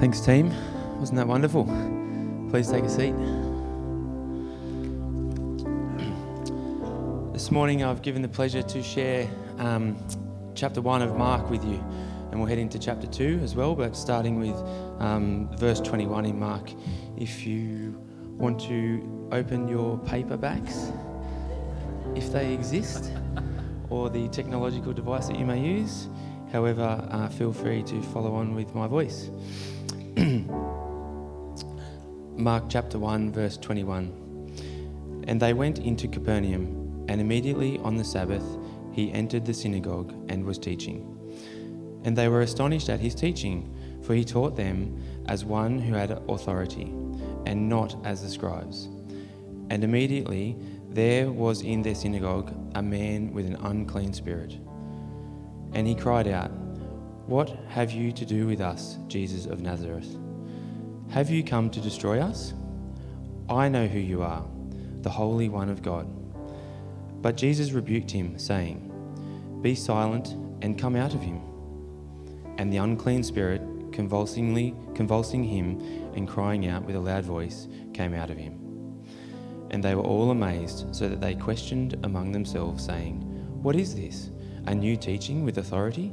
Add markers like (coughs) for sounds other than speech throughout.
Thanks, team. Wasn't that wonderful? Please take a seat. This morning, I've given the pleasure to share um, chapter 1 of Mark with you, and we'll head into chapter 2 as well, but starting with um, verse 21 in Mark. If you want to open your paperbacks, if they exist, or the technological device that you may use, however, uh, feel free to follow on with my voice. (clears throat) Mark chapter 1, verse 21. And they went into Capernaum, and immediately on the Sabbath he entered the synagogue and was teaching. And they were astonished at his teaching, for he taught them as one who had authority, and not as the scribes. And immediately there was in their synagogue a man with an unclean spirit. And he cried out, What have you to do with us, Jesus of Nazareth? Have you come to destroy us? I know who you are, the Holy One of God. But Jesus rebuked him, saying, Be silent and come out of him. And the unclean spirit, convulsingly convulsing him and crying out with a loud voice, came out of him. And they were all amazed, so that they questioned among themselves, saying, What is this? A new teaching with authority?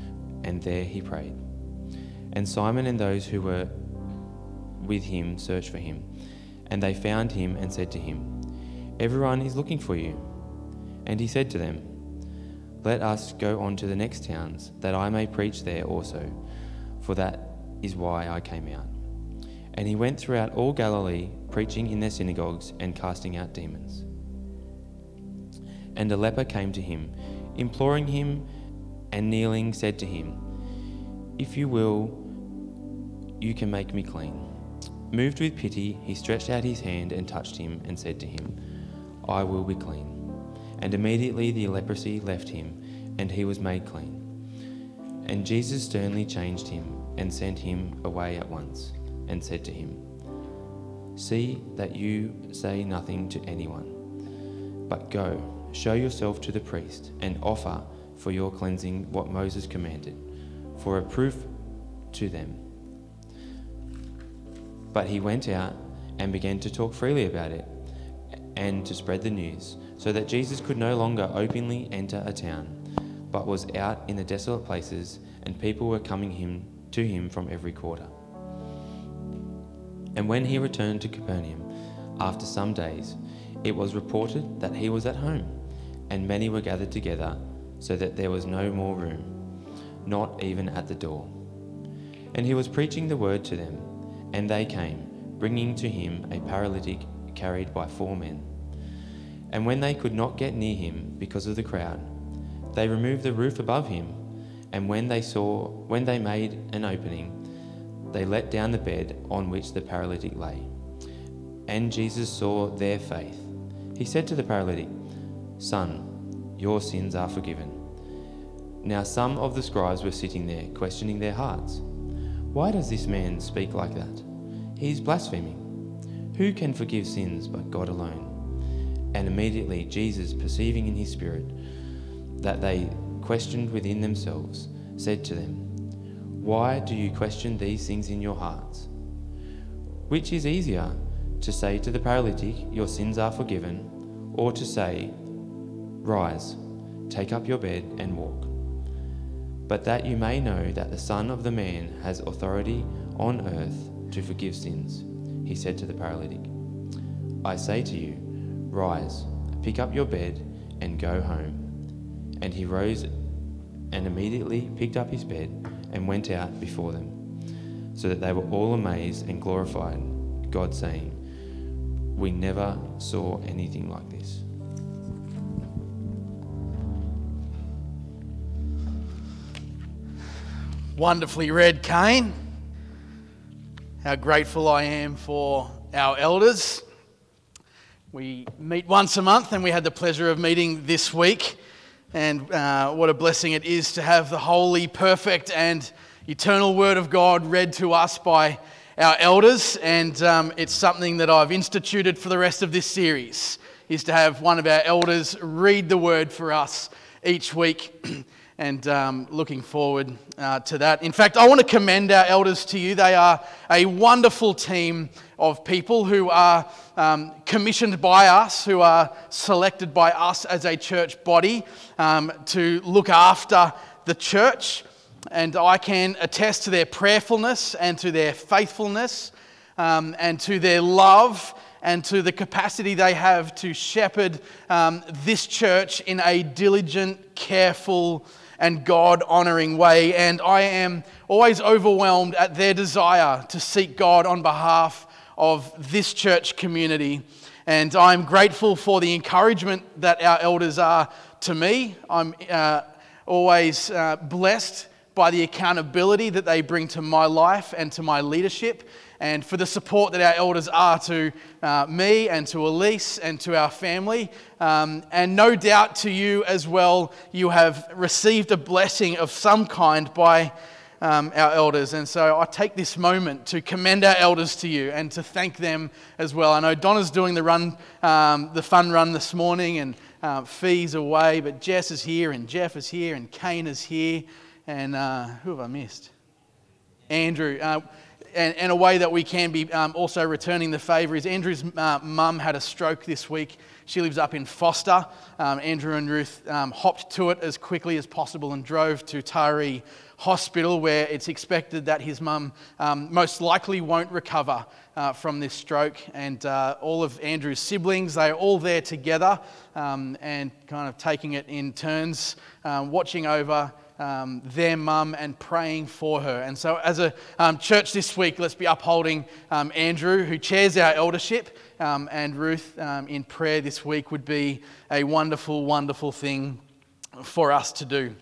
and there he prayed. And Simon and those who were with him searched for him. And they found him and said to him, Everyone is looking for you. And he said to them, Let us go on to the next towns, that I may preach there also, for that is why I came out. And he went throughout all Galilee, preaching in their synagogues and casting out demons. And a leper came to him, imploring him, and kneeling said to him, If you will, you can make me clean. Moved with pity, he stretched out his hand and touched him and said to him, I will be clean. And immediately the leprosy left him, and he was made clean. And Jesus sternly changed him and sent him away at once, and said to him, See that you say nothing to anyone, but go, show yourself to the priest, and offer for your cleansing what Moses commanded, for a proof to them. But he went out and began to talk freely about it and to spread the news, so that Jesus could no longer openly enter a town, but was out in the desolate places, and people were coming him to him from every quarter. And when he returned to Capernaum, after some days, it was reported that he was at home, and many were gathered together, so that there was no more room, not even at the door. And he was preaching the word to them. And they came, bringing to him a paralytic carried by four men. And when they could not get near him because of the crowd, they removed the roof above him. And when they saw, when they made an opening, they let down the bed on which the paralytic lay. And Jesus saw their faith. He said to the paralytic, Son, your sins are forgiven. Now some of the scribes were sitting there, questioning their hearts. Why does this man speak like that? He is blaspheming. Who can forgive sins but God alone? And immediately Jesus, perceiving in his spirit that they questioned within themselves, said to them, Why do you question these things in your hearts? Which is easier, to say to the paralytic, Your sins are forgiven, or to say, Rise, take up your bed and walk? but that you may know that the Son of the Man has authority on earth to forgive sins. He said to the paralytic, I say to you, rise, pick up your bed, and go home. And he rose and immediately picked up his bed and went out before them, so that they were all amazed and glorified God, saying, We never saw anything like this. Wonderfully read, Kane. How grateful I am for our elders. We meet once a month, and we had the pleasure of meeting this week. And uh, what a blessing it is to have the holy, perfect, and eternal Word of God read to us by our elders. And um, it's something that I've instituted for the rest of this series, is to have one of our elders read the Word for us each week. (clears throat) and um, looking forward uh, to that. In fact, I want to commend our elders to you. They are a wonderful team of people who are um, commissioned by us, who are selected by us as a church body um, to look after the church. And I can attest to their prayerfulness and to their faithfulness um, and to their love and to the capacity they have to shepherd um, this church in a diligent, careful, and God honoring way. And I am always overwhelmed at their desire to seek God on behalf of this church community. And I'm grateful for the encouragement that our elders are to me. I'm uh, always uh, blessed by the accountability that they bring to my life and to my leadership and for the support that our elders are to uh, me and to Elise and to our family. Um, and no doubt to you as well, you have received a blessing of some kind by um, our elders. And so I take this moment to commend our elders to you and to thank them as well. I know Donna's doing the run, um, the fun run this morning, and uh, Fee's away, but Jess is here, and Jeff is here, and Kane is here, and uh, who have I missed? Andrew. Uh, and, and, a way that we can be um, also returning the favour is Andrew's uh, mum had a stroke this week. She lives up in Forster. Um, Andrew and Ruth um, hopped to it as quickly as possible and drove to Taree Hospital, where it's expected that his mum um, most likely won't recover uh, from this stroke. And uh, all of Andrew's siblings, they're all there together um, and kind of taking it in turns, um, watching over um, their mum and praying for her. And so, as a um, church this week, let's be upholding um, Andrew, who chairs our eldership, um, and Ruth um, in prayer this week would be a wonderful, wonderful thing for us to do.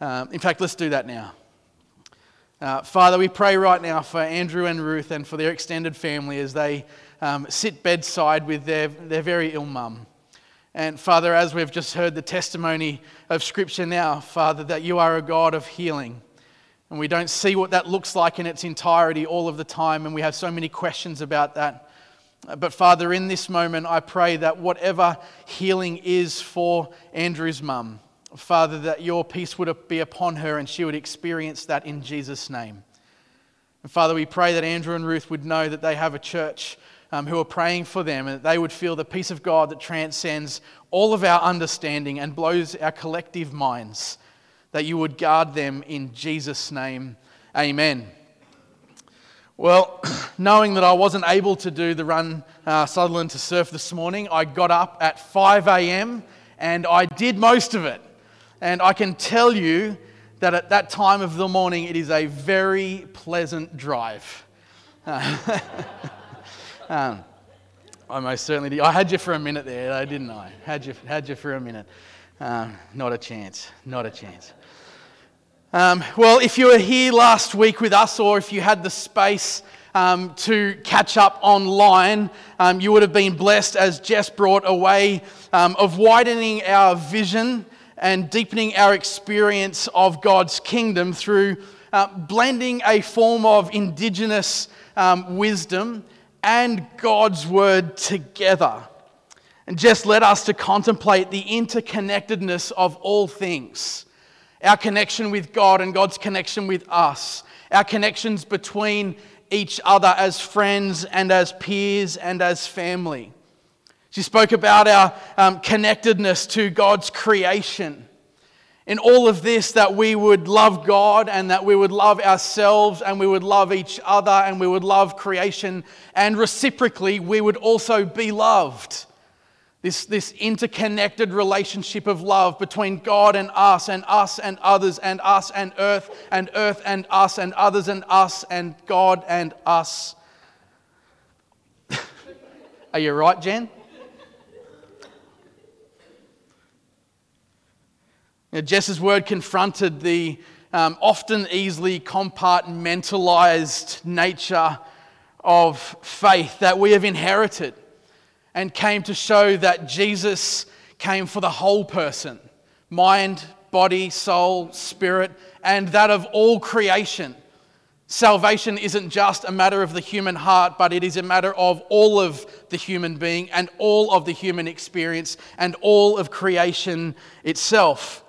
Um, in fact, let's do that now. Uh, Father, we pray right now for Andrew and Ruth and for their extended family as they sit bedside with their, their very ill mum. And Father, as we've just heard the testimony of Scripture now, Father, that you are a God of healing. And we don't see what that looks like in its entirety all of the time, and we have so many questions about that. But Father, in this moment, I pray that whatever healing is for Andrew's mum, Father, that your peace would be upon her and she would experience that in Jesus' name. And Father, we pray that Andrew and Ruth would know that they have a church um, who are praying for them, and that they would feel the peace of God that transcends all of our understanding and blows our collective minds, that you would guard them in Jesus' name. Amen. Well, (clears throat) knowing that I wasn't able to do the run uh, Sutherland to surf this morning, I got up at 5 a.m. and I did most of it. And I can tell you that at that time of the morning, it is a very pleasant drive. (laughs) Um, I most certainly did. I had you for a minute there, though, didn't I? Had you, had you for a minute. Um, not a chance. Not a chance. Um, well, if you were here last week with us, or if you had the space um, to catch up online, um, you would have been blessed as Jess brought a way um, of widening our vision and deepening our experience of God's kingdom through uh, blending a form of indigenous um, wisdom and God's word together. And just led us to contemplate the interconnectedness of all things our connection with God and God's connection with us, our connections between each other as friends and as peers and as family. She spoke about our um, connectedness to God's creation In all of this, that we would love God and that we would love ourselves and we would love each other and we would love creation, and reciprocally, we would also be loved. This, this interconnected relationship of love between God and us, and us and others, and us and earth, and earth and us, and others and us, and God and us. (laughs) Are you right, Jen? Now, Jess's word confronted the um, often easily compartmentalized nature of faith that we have inherited and came to show that Jesus came for the whole person mind, body, soul, spirit, and that of all creation. Salvation isn't just a matter of the human heart, but it is a matter of all of the human being and all of the human experience and all of creation itself.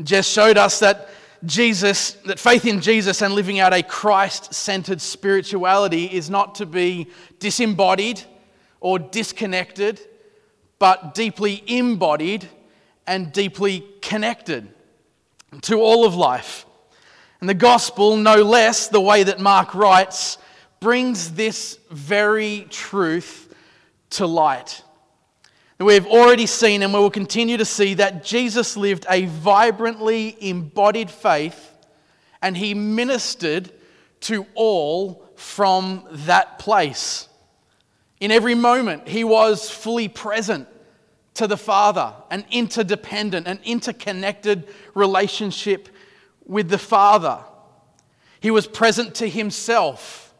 Jess showed us that Jesus, that faith in Jesus and living out a Christ centered spirituality is not to be disembodied or disconnected, but deeply embodied and deeply connected to all of life. And the gospel, no less, the way that Mark writes, brings this very truth to light. We've already seen and we will continue to see that Jesus lived a vibrantly embodied faith and he ministered to all from that place. In every moment, he was fully present to the Father, an interdependent, an interconnected relationship with the Father. He was present to himself.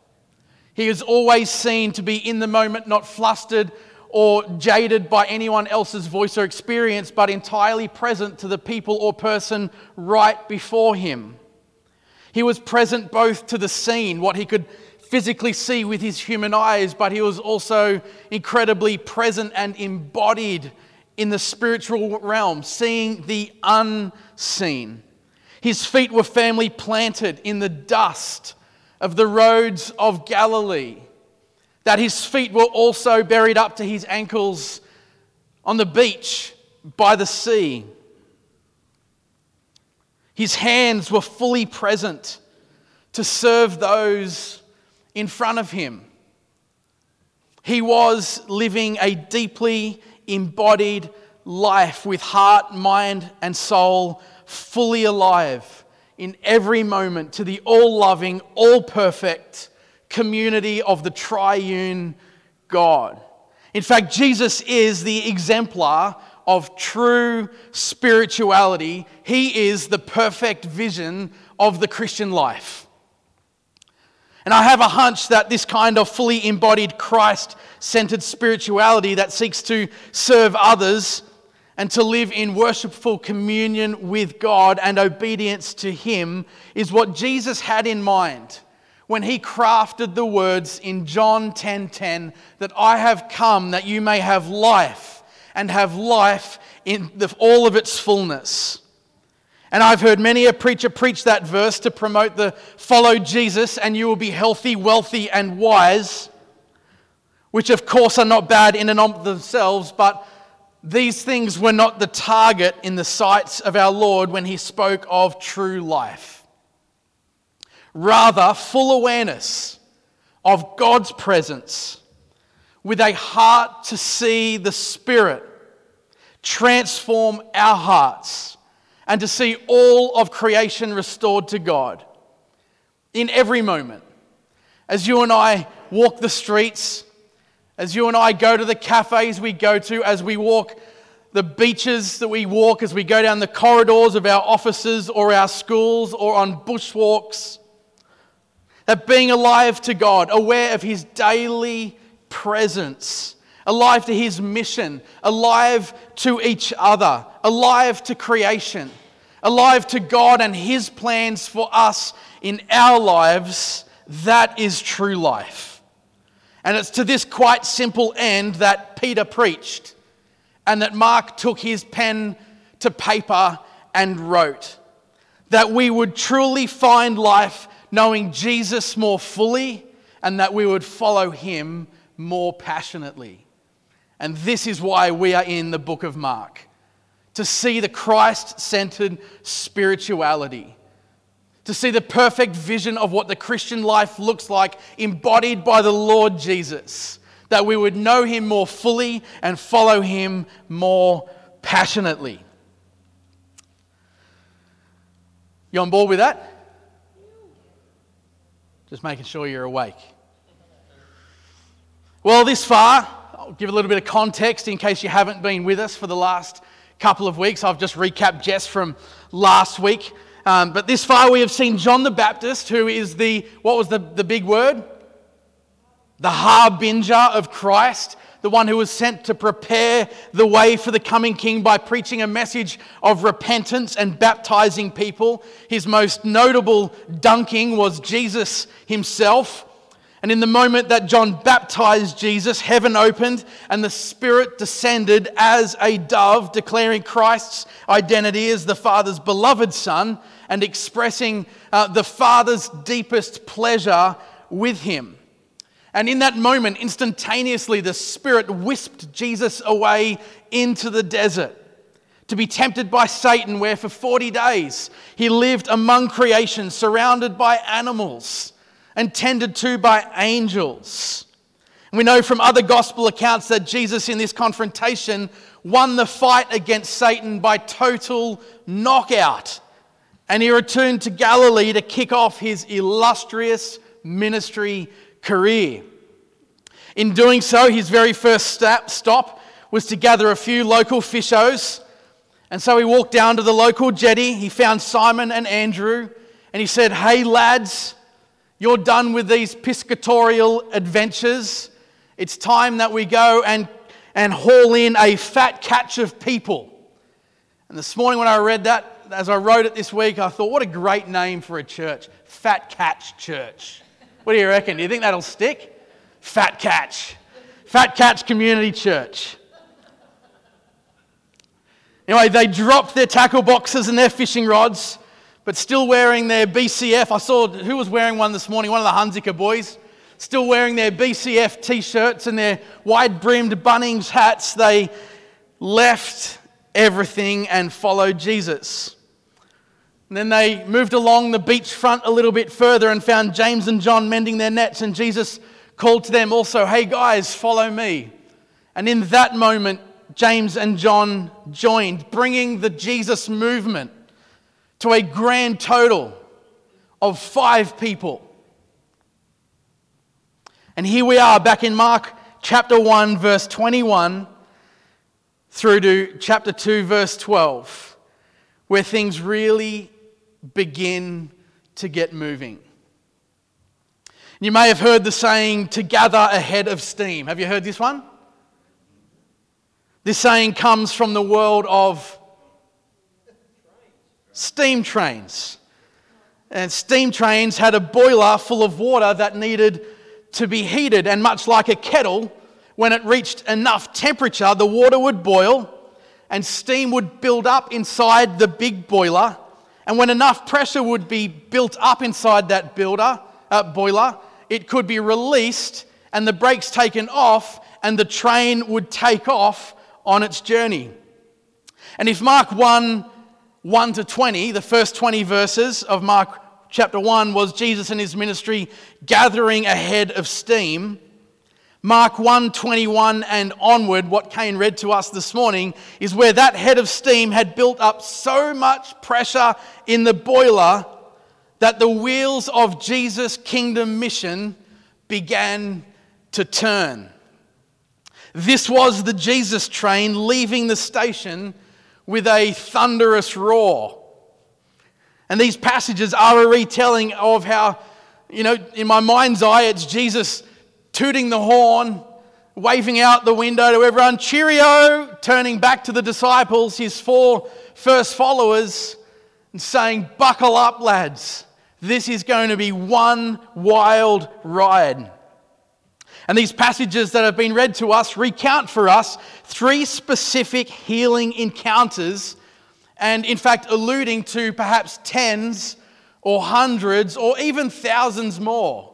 He is always seen to be in the moment, not flustered or jaded by anyone else's voice or experience, but entirely present to the people or person right before him. He was present both to the scene, what he could physically see with his human eyes, but he was also incredibly present and embodied in the spiritual realm, seeing the unseen. His feet were firmly planted in the dust of the roads of Galilee, that his feet were also buried up to his ankles on the beach by the sea. His hands were fully present to serve those in front of him. He was living a deeply embodied life with heart, mind, and soul fully alive in every moment to the all loving, all perfect community of the triune God. In fact, Jesus is the exemplar of true spirituality. He is the perfect vision of the Christian life. And I have a hunch that this kind of fully embodied Christ centered spirituality that seeks to serve others and to live in worshipful communion with God and obedience to Him is what Jesus had in mind when he crafted the words in John 10:10 10, 10, that I have come that you may have life and have life in the, all of its fullness. And I've heard many a preacher preach that verse to promote the follow Jesus and you will be healthy, wealthy, and wise, which of course are not bad in and of themselves, but these things were not the target in the sights of our Lord when he spoke of true life. Rather, full awareness of God's presence with a heart to see the Spirit transform our hearts and to see all of creation restored to God in every moment. As you and I walk the streets, as you and I go to the cafes we go to, as we walk the beaches that we walk, as we go down the corridors of our offices or our schools or on bushwalks, that being alive to God, aware of His daily presence, alive to His mission, alive to each other, alive to creation, alive to God and His plans for us in our lives, that is true life. And it's to this quite simple end that Peter preached and that Mark took his pen to paper and wrote. That we would truly find life knowing Jesus more fully and that we would follow him more passionately. And this is why we are in the book of Mark to see the Christ centered spirituality, to see the perfect vision of what the Christian life looks like embodied by the Lord Jesus, that we would know him more fully and follow him more passionately. You on board with that? Just making sure you're awake. Well, this far, I'll give a little bit of context in case you haven't been with us for the last couple of weeks. I've just recapped Jess from last week. Um, but this far, we have seen John the Baptist, who is the, what was the, the big word? The harbinger of Christ, the one who was sent to prepare the way for the coming king by preaching a message of repentance and baptizing people. His most notable dunking was Jesus himself. And in the moment that John baptized Jesus, heaven opened and the Spirit descended as a dove, declaring Christ's identity as the Father's beloved Son and expressing uh, the Father's deepest pleasure with him. And in that moment, instantaneously, the Spirit whisked Jesus away into the desert to be tempted by Satan, where for 40 days he lived among creation, surrounded by animals and tended to by angels. We know from other gospel accounts that Jesus, in this confrontation, won the fight against Satan by total knockout. And he returned to Galilee to kick off his illustrious ministry career. In doing so, his very first stop was to gather a few local fishos. And so he walked down to the local jetty. He found Simon and Andrew, and he said, Hey, lads, you're done with these piscatorial adventures. It's time that we go and, and haul in a fat catch of people. And this morning, when I read that, as I wrote it this week, I thought, what a great name for a church Fat Catch Church. What do you reckon? Do you think that'll stick? Fat Catch. Fat Catch Community Church. Anyway, they dropped their tackle boxes and their fishing rods, but still wearing their BCF. I saw who was wearing one this morning, one of the Hunziker boys, still wearing their BCF t shirts and their wide brimmed Bunnings hats. They left everything and followed Jesus. And then they moved along the beachfront a little bit further and found James and John mending their nets, and Jesus called to them also, Hey guys, follow me. And in that moment, James and John joined, bringing the Jesus movement to a grand total of five people. And here we are back in Mark chapter 1, verse 21 through to chapter 2, verse 12, where things really begin to get moving. You may have heard the saying, to gather ahead of steam. Have you heard this one? This saying comes from the world of steam trains. And steam trains had a boiler full of water that needed to be heated. And much like a kettle, when it reached enough temperature, the water would boil and steam would build up inside the big boiler. And when enough pressure would be built up inside that builder, uh, boiler, it could be released and the brakes taken off, and the train would take off on its journey. And if Mark 1 1 to 20, the first 20 verses of Mark chapter 1 was Jesus and his ministry gathering ahead of steam, Mark 1:21 and onward, what Kane read to us this morning, is where that head of steam had built up so much pressure in the boiler that the wheels of Jesus' kingdom mission began to turn. This was the Jesus train leaving the station with a thunderous roar. And these passages are a retelling of how, you know, in my mind's eye, it's Jesus tooting the horn, waving out the window to everyone, cheerio, turning back to the disciples, his four first followers, and saying, Buckle up, lads. This is going to be one wild ride. And these passages that have been read to us recount for us three specific healing encounters, and in fact, alluding to perhaps tens or hundreds or even thousands more.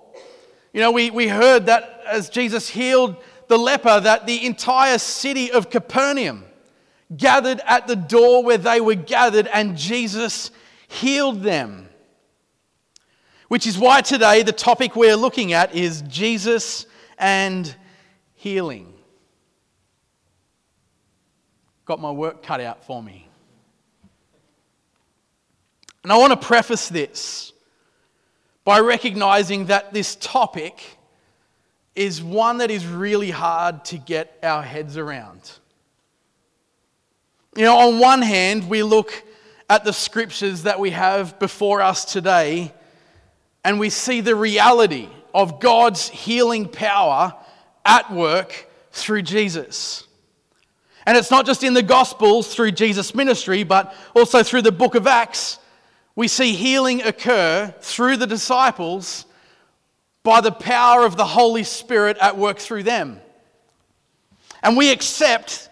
You know, we, we heard that as Jesus healed the leper, that the entire city of Capernaum gathered at the door where they were gathered, and Jesus healed them. Which is why today the topic we're looking at is Jesus and healing. Got my work cut out for me. And I want to preface this by recognizing that this topic is one that is really hard to get our heads around. You know, on one hand, we look at the scriptures that we have before us today and we see the reality of God's healing power at work through Jesus. And it's not just in the Gospels through Jesus' ministry, but also through the book of Acts. We see healing occur through the disciples by the power of the Holy Spirit at work through them. And we accept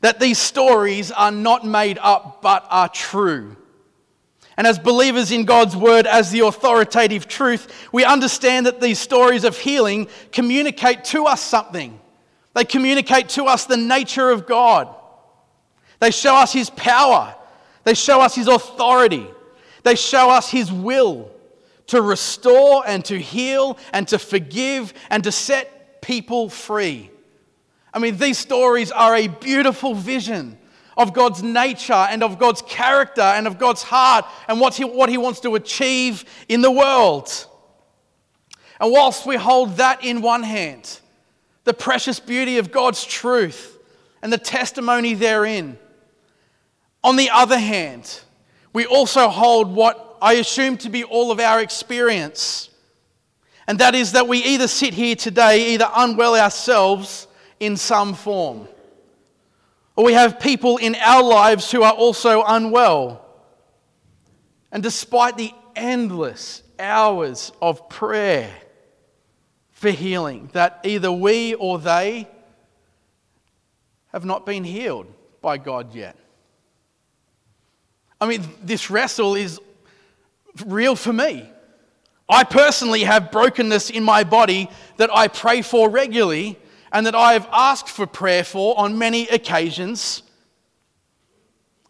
that these stories are not made up but are true. And as believers in God's word as the authoritative truth, we understand that these stories of healing communicate to us something. They communicate to us the nature of God. They show us His power. They show us His authority. They show us His will to restore and to heal and to forgive and to set people free. I mean, these stories are a beautiful vision of God's nature and of God's character and of God's heart and what he, what he wants to achieve in the world. And whilst we hold that in one hand, the precious beauty of God's truth and the testimony therein, on the other hand, we also hold what I assume to be all of our experience. And that is that we either sit here today, either unwell ourselves in some form or we have people in our lives who are also unwell. And despite the endless hours of prayer for healing, that either we or they have not been healed by God yet. I mean, this wrestle is real for me. I personally have brokenness in my body that I pray for regularly and that I have asked for prayer for on many occasions.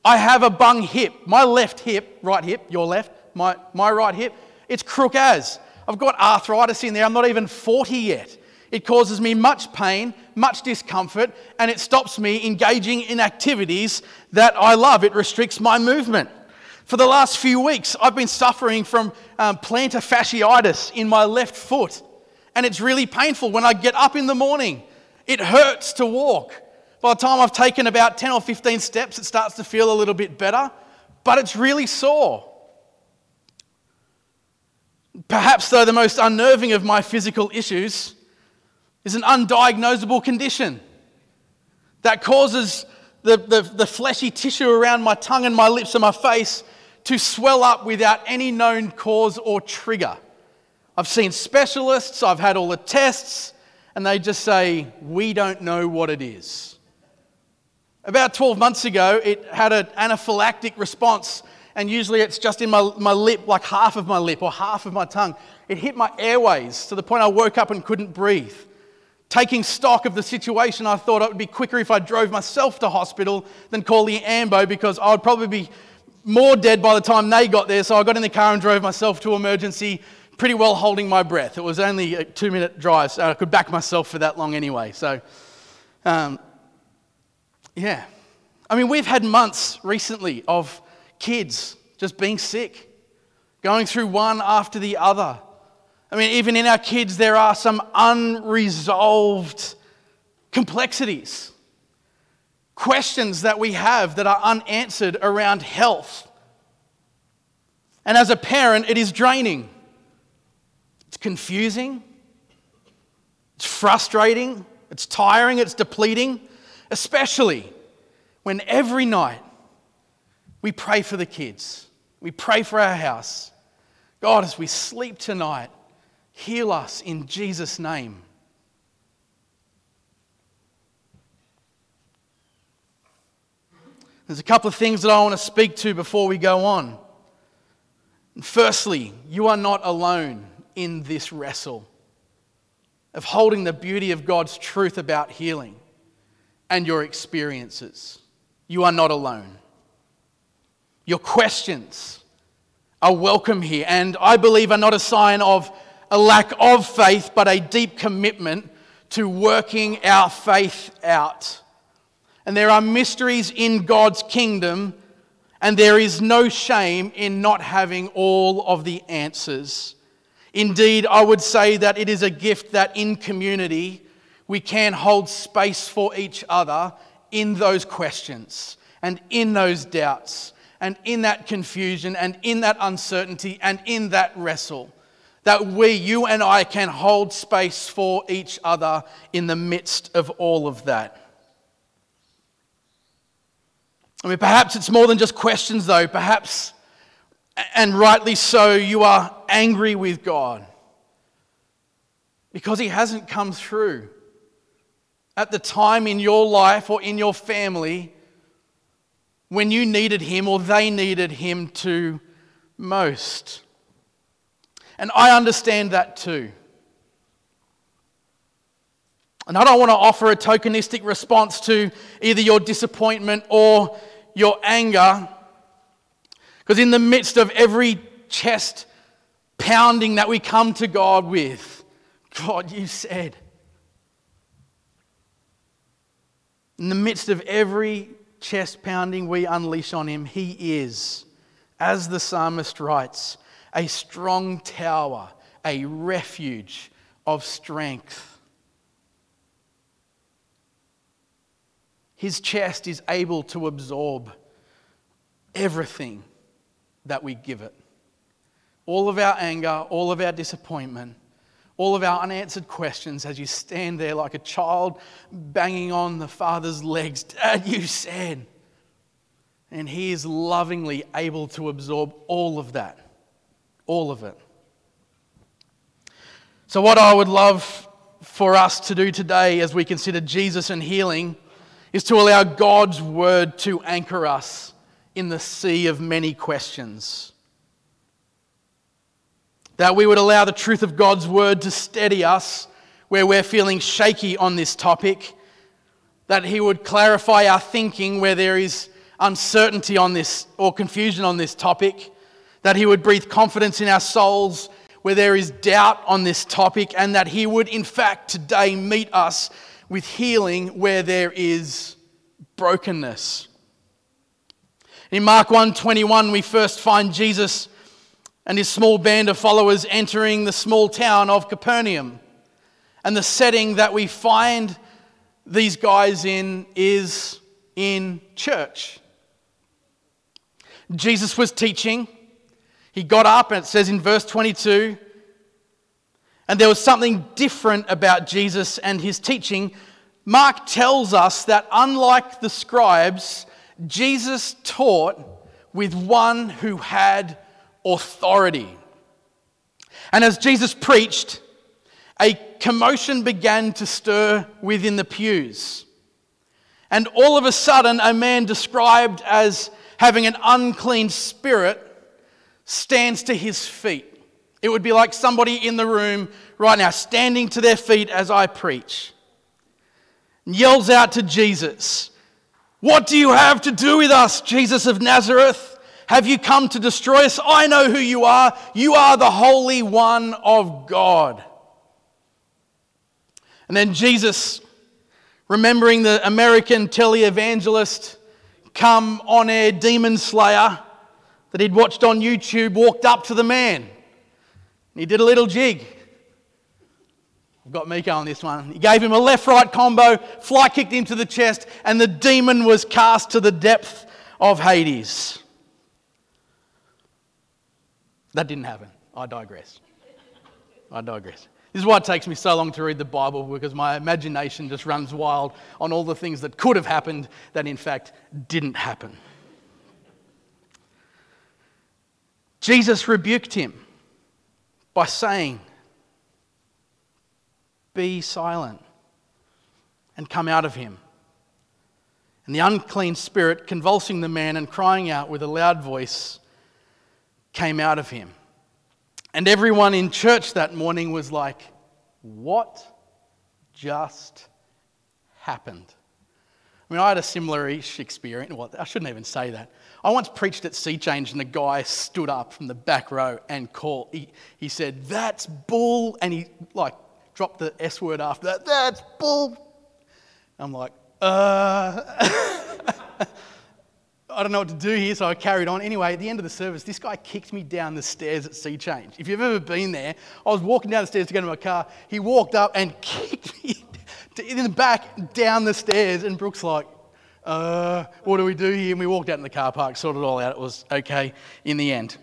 I have a bung hip. My left hip, right hip, your left, my, my right hip, it's crook as. I've got arthritis in there. I'm not even 40 yet. It causes me much pain, much discomfort, and it stops me engaging in activities that I love. It restricts my movement. For the last few weeks, I've been suffering from um, plantar fasciitis in my left foot, and it's really painful when I get up in the morning it hurts to walk. By the time I've taken about 10 or 15 steps, it starts to feel a little bit better, but it's really sore. Perhaps, though, the most unnerving of my physical issues is an undiagnosable condition that causes the, the, the, fleshy tissue around my tongue and my lips and my face to swell up without any known cause or trigger. I've seen specialists, I've had all the tests, and they just say, We don't know what it is. About 12 months ago, it had an anaphylactic response, and usually it's just in my, my lip, like half of my lip or half of my tongue. It hit my airways to the point I woke up and couldn't breathe. Taking stock of the situation, I thought it would be quicker if I drove myself to hospital than call the AMBO because I would probably be more dead by the time they got there. So I got in the car and drove myself to emergency pretty well holding my breath. It was only a two minute drive, so I could back myself for that long anyway. So, um, yeah. I mean, we've had months recently of kids just being sick, going through one after the other. I mean, even in our kids, there are some unresolved complexities, questions that we have that are unanswered around health. And as a parent, it is draining. It's confusing, it's frustrating, it's tiring, it's depleting, especially when every night we pray for the kids, we pray for our house. God, as we sleep tonight, heal us in Jesus' name. There's a couple of things that I want to speak to before we go on. Firstly, you are not alone in this wrestle of holding the beauty of God's truth about healing and your experiences. you are not alone. Your questions are welcome here, and I believe are not a sign of a lack of faith, but a deep commitment to working our faith out. And there are mysteries in God's kingdom, and there is no shame in not having all of the answers. Indeed, I would say that it is a gift that in community we can hold space for each other in those questions and in those doubts and in that confusion and in that uncertainty and in that wrestle. That we, you and I, can hold space for each other in the midst of all of that. I mean, perhaps it's more than just questions, though. Perhaps, and rightly so, you are angry with God because He hasn't come through at the time in your life or in your family when you needed Him or they needed Him to most. And I understand that too. And I don't want to offer a tokenistic response to either your disappointment or your anger. Because in the midst of every chest pounding that we come to God with, God, you said, In the midst of every chest pounding we unleash on him, he is, as the psalmist writes, a strong tower, a refuge of strength. His chest is able to absorb everything that we give it. All of our anger, all of our disappointment, all of our unanswered questions as you stand there like a child banging on the father's legs. Dad, you said. And he is lovingly able to absorb all of that, all of it. So, what I would love for us to do today as we consider Jesus and healing is to allow God's word to anchor us in the sea of many questions. That we would allow the truth of God's word to steady us where we're feeling shaky on this topic, that He would clarify our thinking where there is uncertainty on this or confusion on this topic, that He would breathe confidence in our souls where there is doubt on this topic, and that He would, in fact, today meet us with healing where there is brokenness. In Mark 1:21 we first find Jesus and his small band of followers entering the small town of Capernaum. And the setting that we find these guys in is in church. Jesus was teaching. He got up, and it says in verse 22, and there was something different about Jesus and his teaching. Mark tells us that unlike the scribes, Jesus taught with one who had authority. And as Jesus preached, a commotion began to stir within the pews. And all of a sudden, a man described as having an unclean spirit stands to his feet. It would be like somebody in the room right now standing to their feet as I preach. And yells out to Jesus, What do you have to do with us, Jesus of Nazareth? Have you come to destroy us? I know who you are. You are the Holy One of God. And then Jesus, remembering the American televangelist come on air demon slayer that he'd watched on YouTube, walked up to the man. He did a little jig. I've got Miko on this one. He gave him a left right combo, fly kicked him to the chest, and the demon was cast to the depth of Hades. That didn't happen. I digress. I digress. This is why it takes me so long to read the Bible because my imagination just runs wild on all the things that could have happened that in fact didn't happen. Jesus rebuked him by saying, Be silent and come out of him. And the unclean spirit, convulsing the man and crying out with a loud voice, came out of him. And everyone in church that morning was like, What just happened? I mean, I had a similar-ish experience. Well, I shouldn't even say that. I once preached at Sea Change, and a guy stood up from the back row and called. He, he said, "That's bull," and he like dropped the S word after that. That's bull. I'm like, uh. (laughs) I don't know what to do here, so I carried on. Anyway, at the end of the service, this guy kicked me down the stairs at Sea Change. If you've ever been there, I was walking down the stairs to go to my car. He walked up and (laughs) kicked me (laughs) in the back down the stairs, and Brooks like, uh, what do we do here? And we walked out in the car park, sorted it all out. It was okay in the end.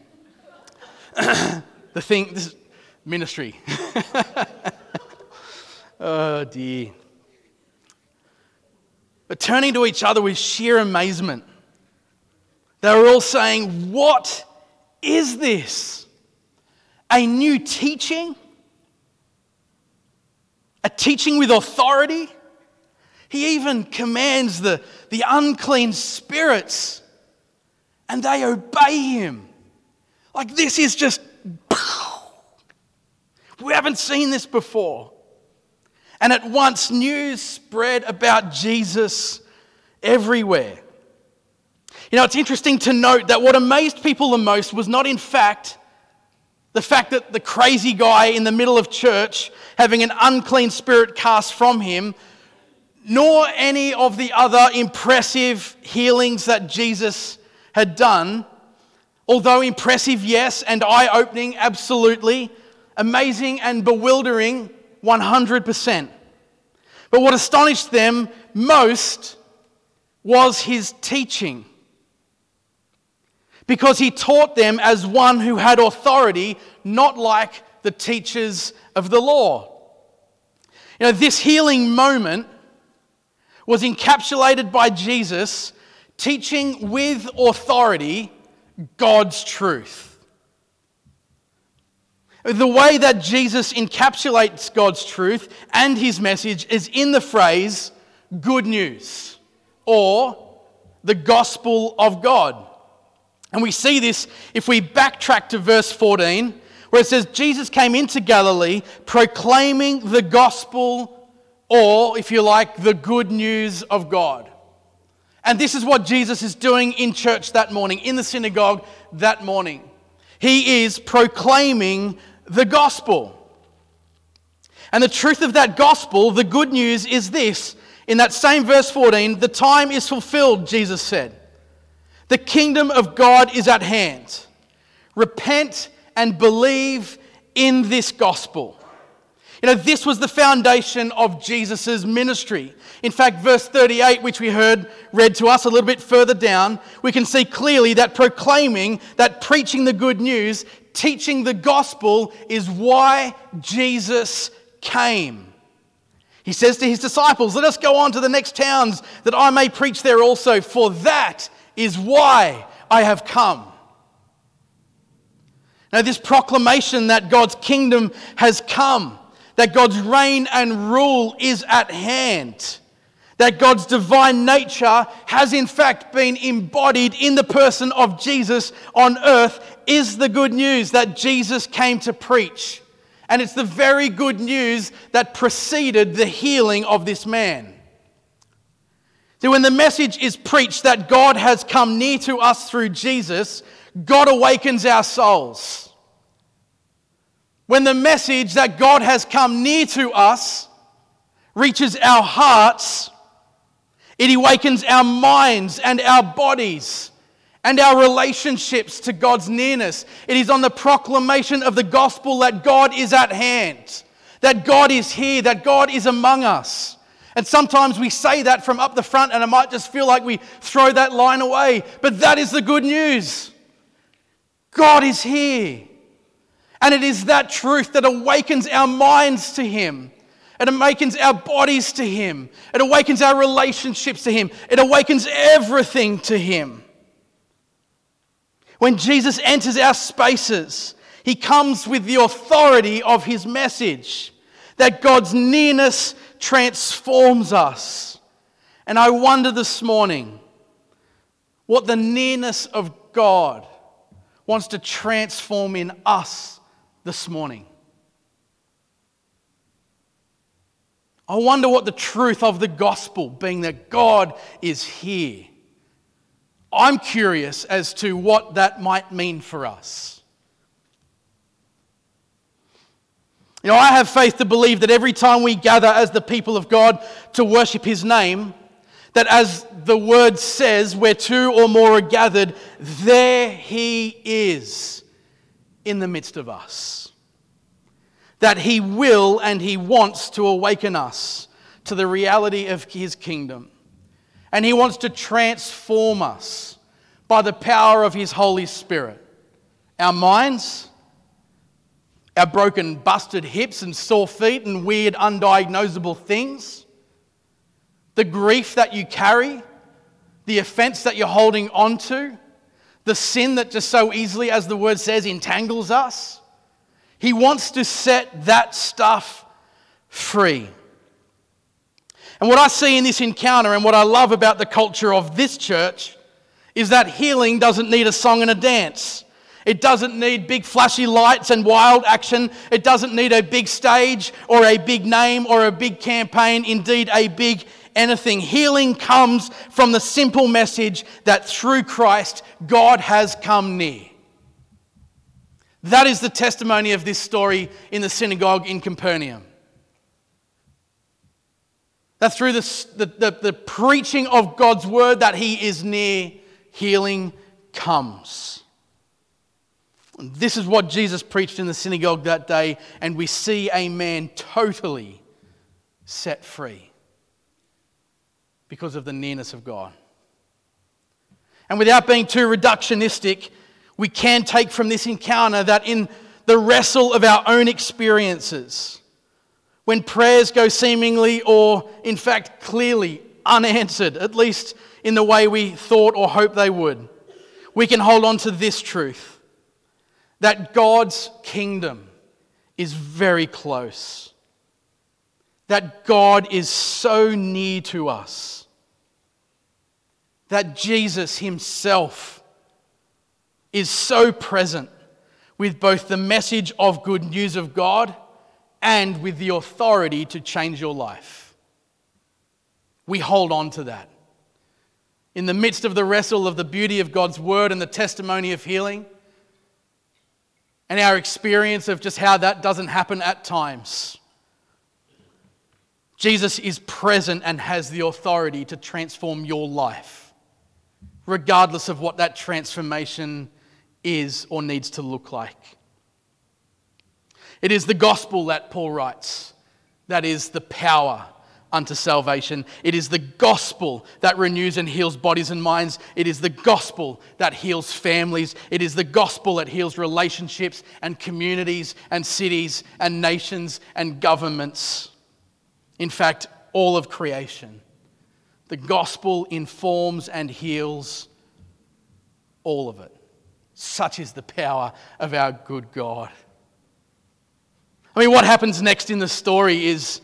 (coughs) the thing, this ministry. (laughs) oh dear. But turning to each other with sheer amazement, they were all saying, What is this? A new teaching? A teaching with authority? He even commands the, the unclean spirits and they obey him. Like this is just, we haven't seen this before. And at once news spread about Jesus everywhere. You know, it's interesting to note that what amazed people the most was not, in fact, the fact that the crazy guy in the middle of church having an unclean spirit cast from him, nor any of the other impressive healings that Jesus had done. Although impressive, yes, and eye opening, absolutely. Amazing and bewildering, 100%. But what astonished them most was his teaching because he taught them as one who had authority, not like the teachers of the law. You know, this healing moment was encapsulated by Jesus teaching with authority God's truth. The way that Jesus encapsulates God's truth and his message is in the phrase good news or the gospel of God. And we see this if we backtrack to verse 14, where it says, Jesus came into Galilee proclaiming the gospel, or if you like, the good news of God. And this is what Jesus is doing in church that morning, in the synagogue that morning. He is proclaiming the gospel. And the truth of that gospel, the good news, is this. In that same verse 14, the time is fulfilled, Jesus said. The kingdom of God is at hand. Repent and believe in this gospel. You know, this was the foundation of Jesus' ministry. In fact, verse 38, which we heard read to us a little bit further down, we can see clearly that proclaiming, that preaching the good news, teaching the gospel is why Jesus came. He says to his disciples, Let us go on to the next towns that I may preach there also, for that is why I have come. Now, this proclamation that God's kingdom has come, that God's reign and rule is at hand, that God's divine nature has in fact been embodied in the person of Jesus on earth, is the good news that Jesus came to preach. And it's the very good news that preceded the healing of this man. See, when the message is preached that God has come near to us through Jesus, God awakens our souls. When the message that God has come near to us reaches our hearts, it awakens our minds and our bodies and our relationships to God's nearness. It is on the proclamation of the gospel that God is at hand, that God is here, that God is among us. And sometimes we say that from up the front, and it might just feel like we throw that line away. But that is the good news God is here. And it is that truth that awakens our minds to Him. It awakens our bodies to Him. It awakens our relationships to Him. It awakens everything to Him. When Jesus enters our spaces, He comes with the authority of His message that God's nearness transforms us. And I wonder this morning what the nearness of God wants to transform in us this morning. I wonder what the truth of the gospel, being that God is here. I'm curious as to what that might mean for us. You know, I have faith to believe that every time we gather as the people of God to worship His name, that as the word says, where two or more are gathered, there He is in the midst of us. That He will and He wants to awaken us to the reality of His kingdom. And He wants to transform us by the power of His Holy Spirit. Our minds, our broken, busted hips and sore feet and weird, undiagnosable things, the grief that you carry, the offense that you're holding on to, the sin that just so easily, as the word says, entangles us. He wants to set that stuff free. And what I see in this encounter and what I love about the culture of this church is that healing doesn't need a song and a dance. It doesn't need big flashy lights and wild action. It doesn't need a big stage or a big name or a big campaign, indeed, a big anything. Healing comes from the simple message that through Christ, God has come near. That is the testimony of this story in the synagogue in Capernaum. That through the, the, the, the preaching of God's word that He is near, healing comes. This is what Jesus preached in the synagogue that day, and we see a man totally set free because of the nearness of God. And without being too reductionistic, we can take from this encounter that in the wrestle of our own experiences, when prayers go seemingly or, in fact, clearly unanswered, at least in the way we thought or hoped they would, we can hold on to this truth that God's kingdom is very close, that God is so near to us, that Jesus Himself is so present with both the message of good news of God and with the authority to change your life. We hold on to that. In the midst of the wrestle of the beauty of God's word and the testimony of healing, and our experience of just how that doesn't happen at times. Jesus is present and has the authority to transform your life, regardless of what that transformation is or needs to look like. It is the gospel that Paul writes that is the power unto salvation. It is the gospel that renews and heals bodies and minds. It is the gospel that heals families. It is the gospel that heals relationships and communities and cities and nations and governments. In fact, all of creation. The gospel informs and heals all of it. Such is the power of our good God. I mean, what happens next in the story is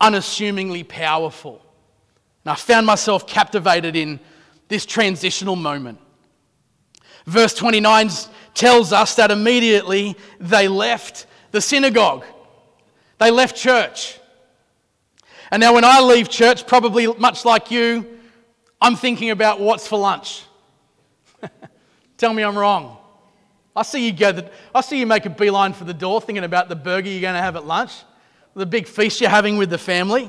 unassumingly powerful. And I found myself captivated in this transitional moment. Verse 29 tells us that immediately they left the synagogue, they left church. And now, when I leave church, probably much like you, I'm thinking about what's for lunch. (laughs) Tell me I'm wrong. I see you go. I see you make a beeline for the door, thinking about the burger you're going to have at lunch the big feast you're having with the family.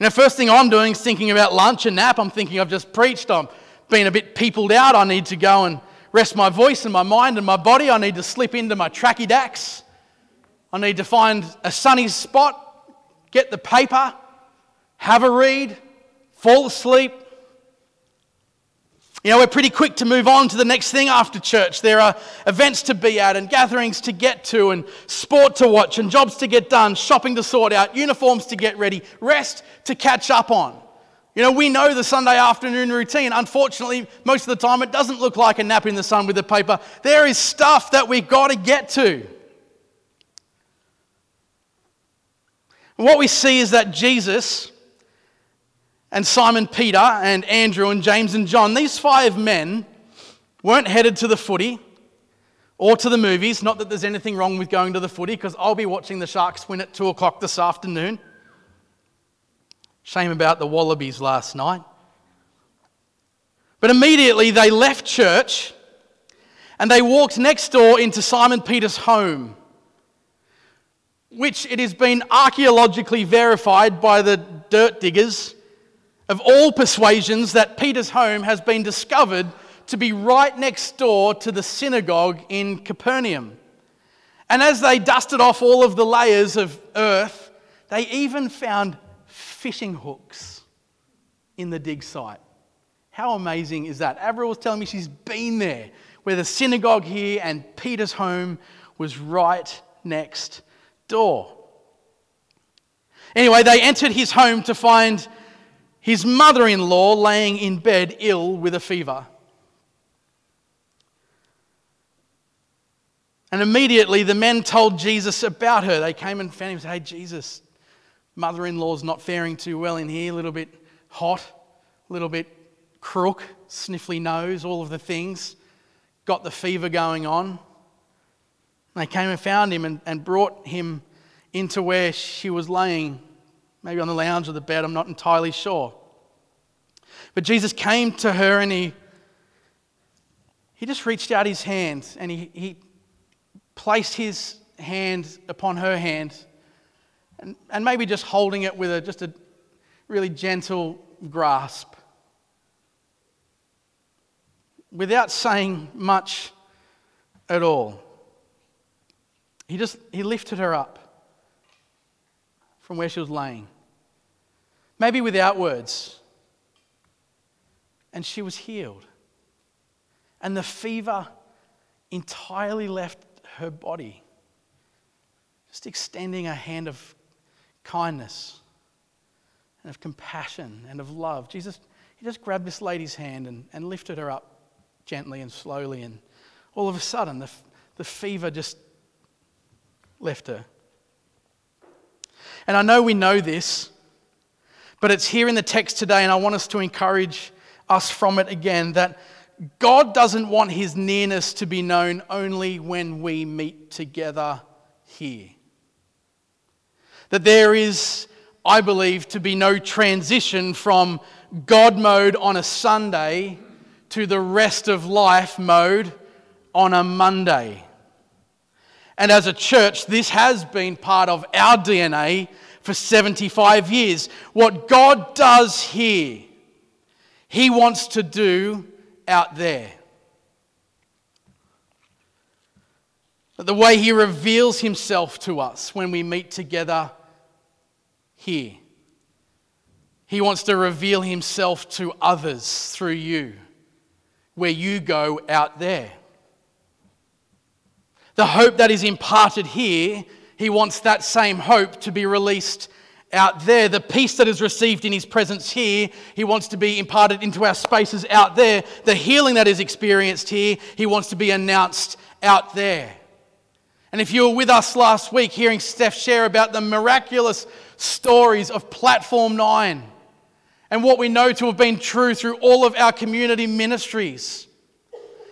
The first thing I'm doing is thinking about lunch and nap. I'm thinking I've just preached. I'm being a bit peopled out. I need to go and rest my voice and my mind and my body. I need to slip into my tracky dacks. I need to find a sunny spot, get the paper, have a read, fall asleep, you know, we're pretty quick to move on to the next thing after church. There are events to be at, and gatherings to get to, and sport to watch, and jobs to get done, shopping to sort out, uniforms to get ready, rest to catch up on. You know, we know the Sunday afternoon routine. Unfortunately, most of the time it doesn't look like a nap in the sun with the paper. There is stuff that we've got to get to. And what we see is that Jesus and Simon Peter and Andrew and James and John, these five men weren't headed to the footy or to the movies. Not that there's anything wrong with going to the footy, because I'll be watching the Sharks win at 2 o'clock this afternoon. Shame about the Wallabies last night. But immediately they left church and they walked next door into Simon Peter's home, which it has been archaeologically verified by the dirt diggers of all persuasions that Peter's home has been discovered to be right next door to the synagogue in Capernaum. And as they dusted off all of the layers of earth, they even found fishing hooks in the dig site. How amazing is that? Avril was telling me she's been there, where the synagogue here and Peter's home was right next door. Anyway, they entered his home to find his mother in law laying in bed ill with a fever. And immediately the men told Jesus about her. They came and found him and said, Hey, Jesus, mother in law's not faring too well in here, a little bit hot, a little bit crook, sniffly nose, all of the things. Got the fever going on. They came and found him and, and brought him into where she was laying, maybe on the lounge of the bed, I'm not entirely sure. But Jesus came to her and he, he just reached out his hand and he, he placed his hand upon her hand and, and maybe just holding it with a, just a really gentle grasp. Without saying much at all. He just he lifted her up from where she was laying. Maybe without words. And she was healed. And the fever entirely left her body. Just extending a hand of kindness and of compassion and of love. Jesus, he just grabbed this lady's hand and, and lifted her up gently and slowly. And all of a sudden, the, the fever just left her. And I know we know this, but it's here in the text today, and I want us to encourage us from it again that God doesn't want his nearness to be known only when we meet together here. That there is, I believe, to be no transition from God mode on a Sunday to the rest of life mode on a Monday. And as a church, this has been part of our DNA for 75 years. What God does here, He wants to do out there. The way He reveals Himself to us when we meet together here. He wants to reveal Himself to others through you, where you go out there. The hope that is imparted here, He wants that same hope to be released out there. The peace that is received in His presence here, He wants to be imparted into our spaces out there. The healing that is experienced here, He wants to be announced out there. And if you were with us last week hearing Steph share about the miraculous stories of Platform 9 and what we know to have been true through all of our community ministries,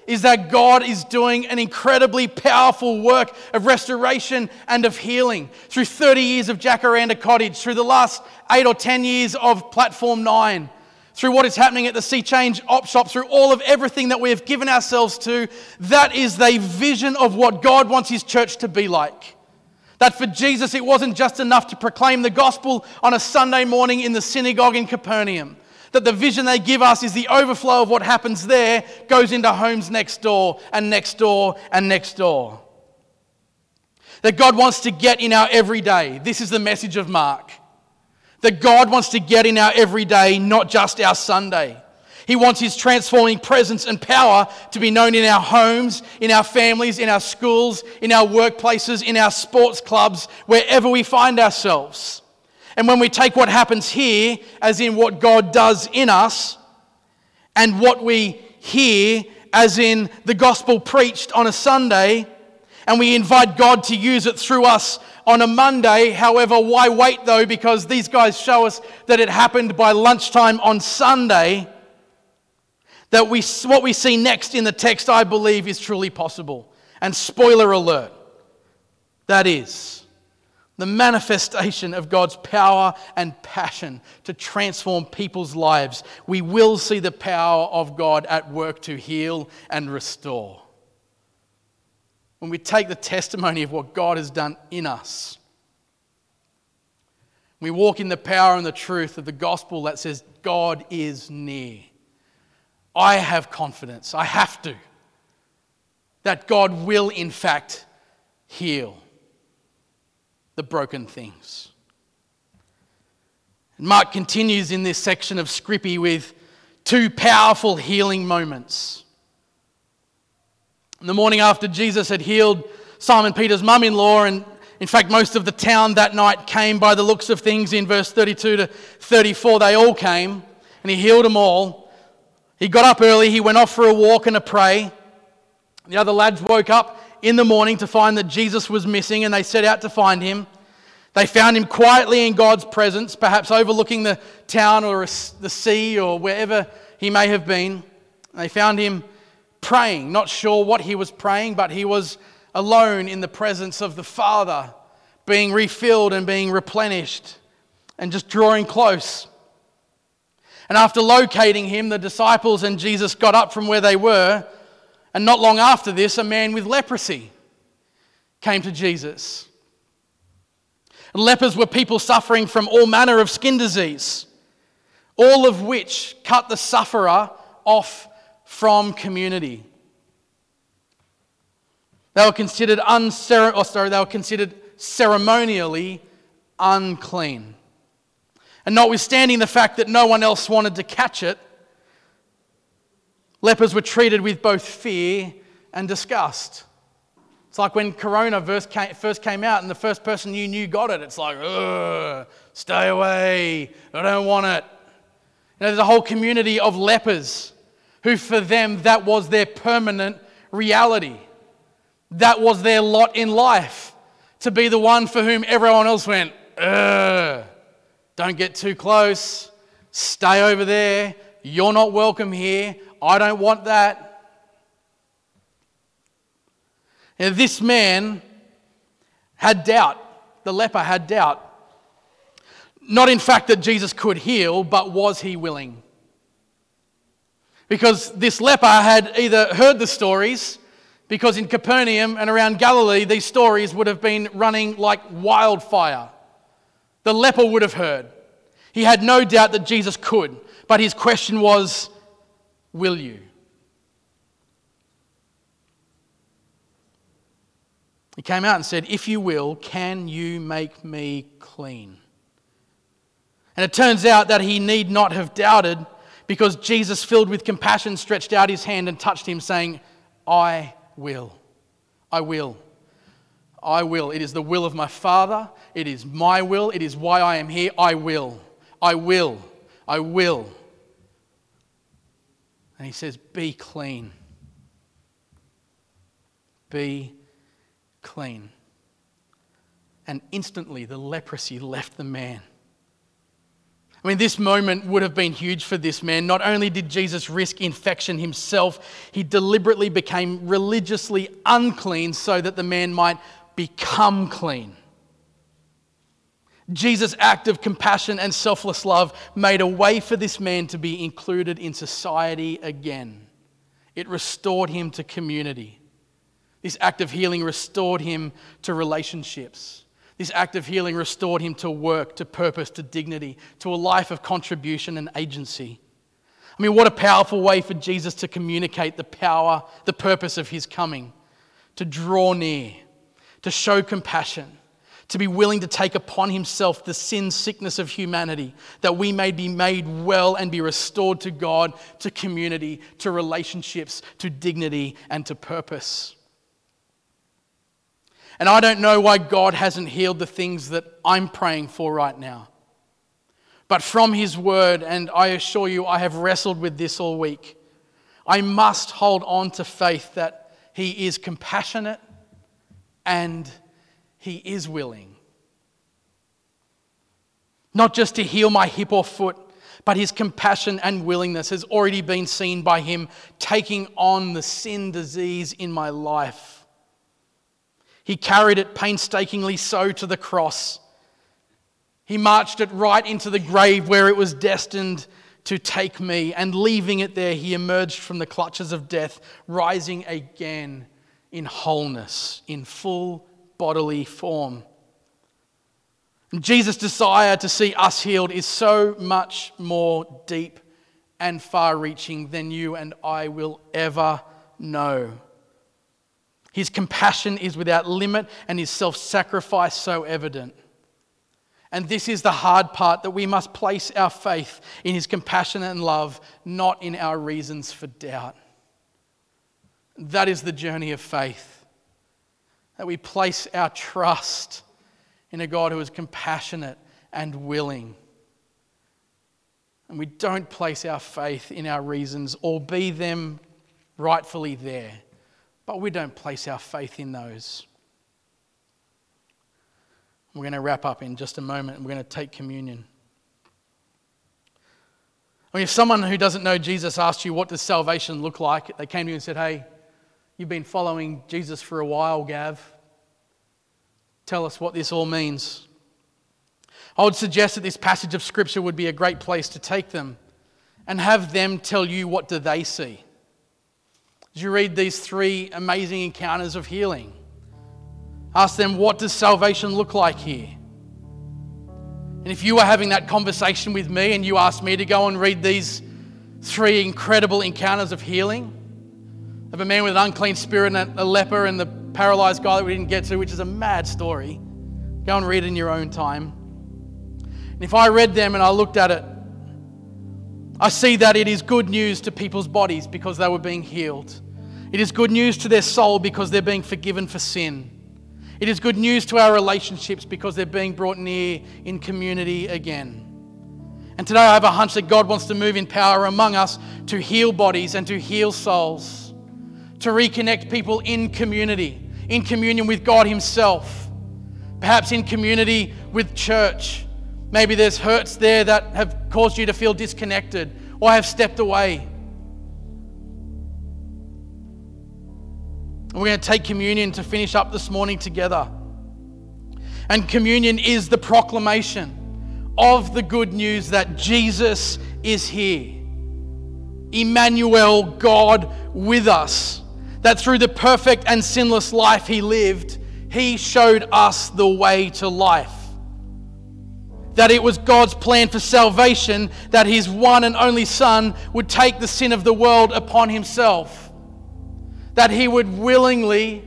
is that God is doing an incredibly powerful work of restoration and of healing through 30 years of Jacaranda Cottage, through the last eight or 10 years of Platform 9, through what is happening at the Sea Change Op Shop, through all of everything that we have given ourselves to. That is the vision of what God wants His church to be like. That for Jesus, it wasn't just enough to proclaim the gospel on a Sunday morning in the synagogue in Capernaum that the vision they give us is the overflow of what happens there goes into homes next door and next door and next door. That God wants to get in our everyday. This is the message of Mark. That God wants to get in our everyday, not just our Sunday. He wants His transforming presence and power to be known in our homes, in our families, in our schools, in our workplaces, in our sports clubs, wherever we find ourselves. And when we take what happens here, as in what God does in us, and what we hear, as in the gospel preached on a Sunday, and we invite God to use it through us on a Monday. However, why wait though? Because these guys show us that it happened by lunchtime on Sunday. That we, what we see next in the text, I believe, is truly possible. And spoiler alert, that is the manifestation of God's power and passion to transform people's lives. We will see the power of God at work to heal and restore. When we take the testimony of what God has done in us, we walk in the power and the truth of the gospel that says God is near. I have confidence, I have to, that God will in fact heal the broken things. And Mark continues in this section of Scrippy with two powerful healing moments. The morning after Jesus had healed Simon Peter's mum in law, and in fact, most of the town that night came by the looks of things in verse 32 to 34. They all came, and he healed them all. He got up early, he went off for a walk and a pray. The other lads woke up in the morning to find that Jesus was missing and they set out to find him. They found him quietly in God's presence, perhaps overlooking the town or the sea or wherever he may have been. They found him praying, not sure what he was praying, but he was alone in the presence of the Father, being refilled and being replenished and just drawing close. And after locating him, the disciples and Jesus got up from where they were and not long after this, a man with leprosy came to Jesus. lepers were people suffering from all manner of skin disease, all of which cut the sufferer off from community. They were considered uncere- oh, sorry, they were considered ceremonially unclean. And notwithstanding the fact that no one else wanted to catch it, Lepers were treated with both fear and disgust. It's like when Corona first came out and the first person you knew got it. It's like, ugh, stay away. I don't want it. You know, there's a whole community of lepers who, for them, that was their permanent reality. That was their lot in life. To be the one for whom everyone else went, ugh, don't get too close. Stay over there. You're not welcome here. I don't want that. Now, this man had doubt. The leper had doubt. Not in fact that Jesus could heal, but was he willing? Because this leper had either heard the stories, because in Capernaum and around Galilee, these stories would have been running like wildfire. The leper would have heard. He had no doubt that Jesus could, but his question was Will you? He came out and said, If you will, can you make me clean? And it turns out that he need not have doubted because Jesus, filled with compassion, stretched out his hand and touched him, saying, I will. I will. I will. It is the will of my Father. It is my will. It is why I am here. I will. I will. I will. And he says, Be clean. Be clean. And instantly the leprosy left the man. I mean, this moment would have been huge for this man. Not only did Jesus risk infection himself, he deliberately became religiously unclean so that the man might become clean. Jesus' act of compassion and selfless love made a way for this man to be included in society again. It restored him to community. This act of healing restored him to relationships. This act of healing restored him to work, to purpose, to dignity, to a life of contribution and agency. I mean, what a powerful way for Jesus to communicate the power, the purpose of his coming, to draw near, to show compassion to be willing to take upon himself the sin sickness of humanity, that we may be made well and be restored to God, to community, to relationships, to dignity, and to purpose. And I don't know why God hasn't healed the things that I'm praying for right now. But from His Word, and I assure you, I have wrestled with this all week, I must hold on to faith that He is compassionate and he is willing. Not just to heal my hip or foot, but His compassion and willingness has already been seen by Him taking on the sin disease in my life He carried it painstakingly so to the cross. He marched it right into the grave where it was destined to take me, and leaving it there, he emerged from the clutches of death, rising again in wholeness, in full bodily form. Jesus' desire to see us healed is so much more deep and far reaching than you and I will ever know. His compassion is without limit and his self sacrifice so evident. And this is the hard part that we must place our faith in his compassion and love, not in our reasons for doubt. That is the journey of faith. That we place our trust in a God who is compassionate and willing. And we don't place our faith in our reasons, or be them rightfully there, but we don't place our faith in those. We're going to wrap up in just a moment and we're going to take communion. I mean, if someone who doesn't know Jesus asked you, What does salvation look like? they came to you and said, Hey, you've been following Jesus for a while, Gav. Tell us what this all means. I would suggest that this passage of Scripture would be a great place to take them and have them tell you what do they see. As you read these three amazing encounters of healing, Ask them, what does salvation look like here? And if you were having that conversation with me and you asked me to go and read these three incredible encounters of healing of a man with an unclean spirit and a leper and the paralyzed guy that we didn't get to, which is a mad story, go and read it in your own time. And if I read them and I looked at it, I see that it is good news to people's bodies because they were being healed. It is good news to their soul because they're being forgiven for sin. It is good news to our relationships because they're being brought near in community again. And today I have a hunch that God wants to move in power among us to heal bodies and to heal souls, to reconnect people in community, in communion with God Himself, perhaps in community with church. Maybe there's hurts there that have caused you to feel disconnected or have stepped away. And we're going to take communion to finish up this morning together. And communion is the proclamation of the good news that Jesus is here. Emmanuel, God with us. That through the perfect and sinless life he lived, he showed us the way to life. That it was God's plan for salvation that his one and only Son would take the sin of the world upon himself that he would willingly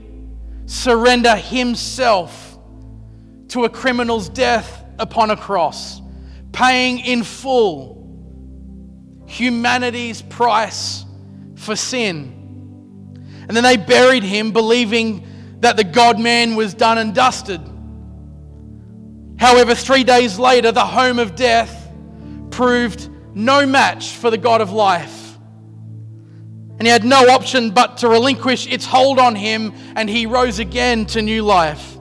surrender himself to a criminal's death upon a cross, paying in full humanity's price for sin. And then they buried him, believing that the God man was done and dusted. However, three days later, the home of death proved no match for the God of life and he had no option but to relinquish its hold on him, and he rose again to new life.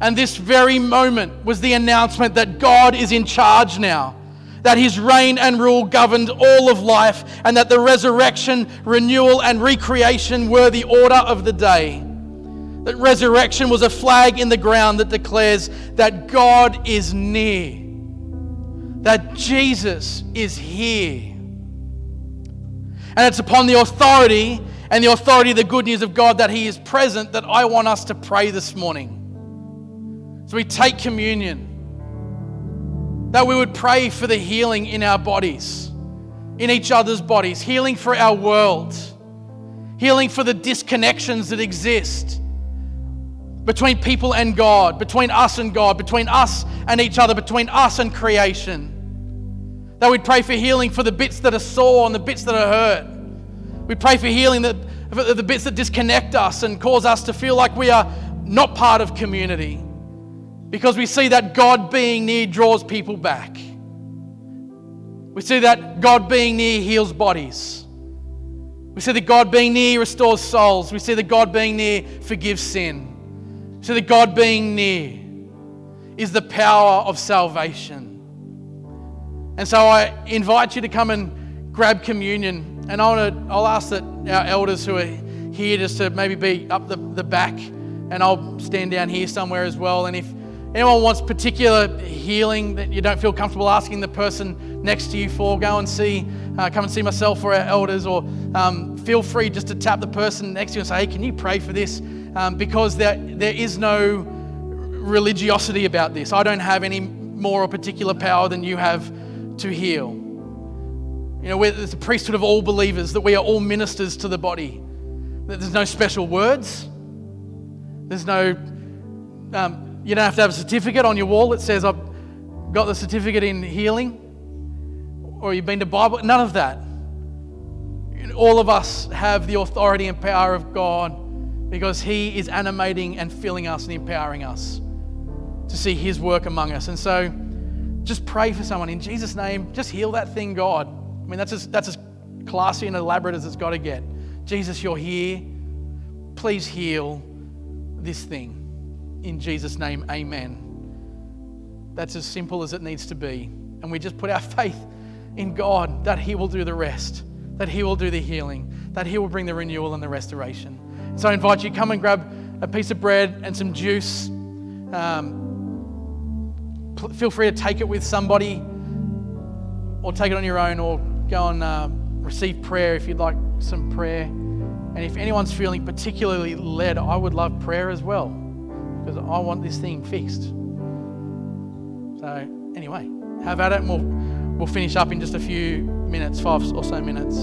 And this very moment was the announcement that God is in charge now, that his reign and rule governed all of life, and that the resurrection, renewal, and recreation were the order of the day. That resurrection was a flag in the ground that declares that God is near, that Jesus is here and it's upon the authority and the authority of the good news of God that He is present that I want us to pray this morning. So we take communion, that we would pray for the healing in our bodies, in each other's bodies, healing for our world, healing for the disconnections that exist between people and God, between us and God, between us and each other, between us and creation. That we'd pray for healing for the bits that are sore and the bits that are hurt. We pray for healing that, for the bits that disconnect us and cause us to feel like we are not part of community. Because we see that God being near draws people back. We see that God being near heals bodies. We see that God being near restores souls. We see that God being near forgives sin. We see that God being near is the power of salvation. And so I invite you to come and grab communion. And I want to, I'll ask that our elders who are here just to maybe be up the, the back and I'll stand down here somewhere as well. And if anyone wants particular healing that you don't feel comfortable asking the person next to you for, go and see, uh, come and see myself or our elders, or um, feel free just to tap the person next to you and say, hey, can you pray for this? Um, because there, there is no religiosity about this. I don't have any more or particular power than you have to heal. You know, there's a priesthood of all believers, that we are all ministers to the body. That there's no special words. There's no, um, you don't have to have a certificate on your wall that says, I've got the certificate in healing or you've been to Bible. None of that. All of us have the authority and power of God because He is animating and filling us and empowering us to see His work among us. And so just pray for someone in Jesus' name. Just heal that thing, God. I mean, that's as, that's as classy and elaborate as it's got to get. Jesus, you're here. Please heal this thing. In Jesus' name, amen. That's as simple as it needs to be. And we just put our (laughs) faith in God that He will do the rest, that He will do the healing, that He will bring the renewal and the restoration. So I invite you, come and grab a piece of bread and some juice. Um, feel free to take it with somebody or take it on your own or go and uh, receive prayer if you'd like some prayer. And if anyone's feeling particularly led, I would love prayer as well because I want this thing fixed. So, anyway, have at it we'll, we'll finish up in just a few minutes, five or so minutes.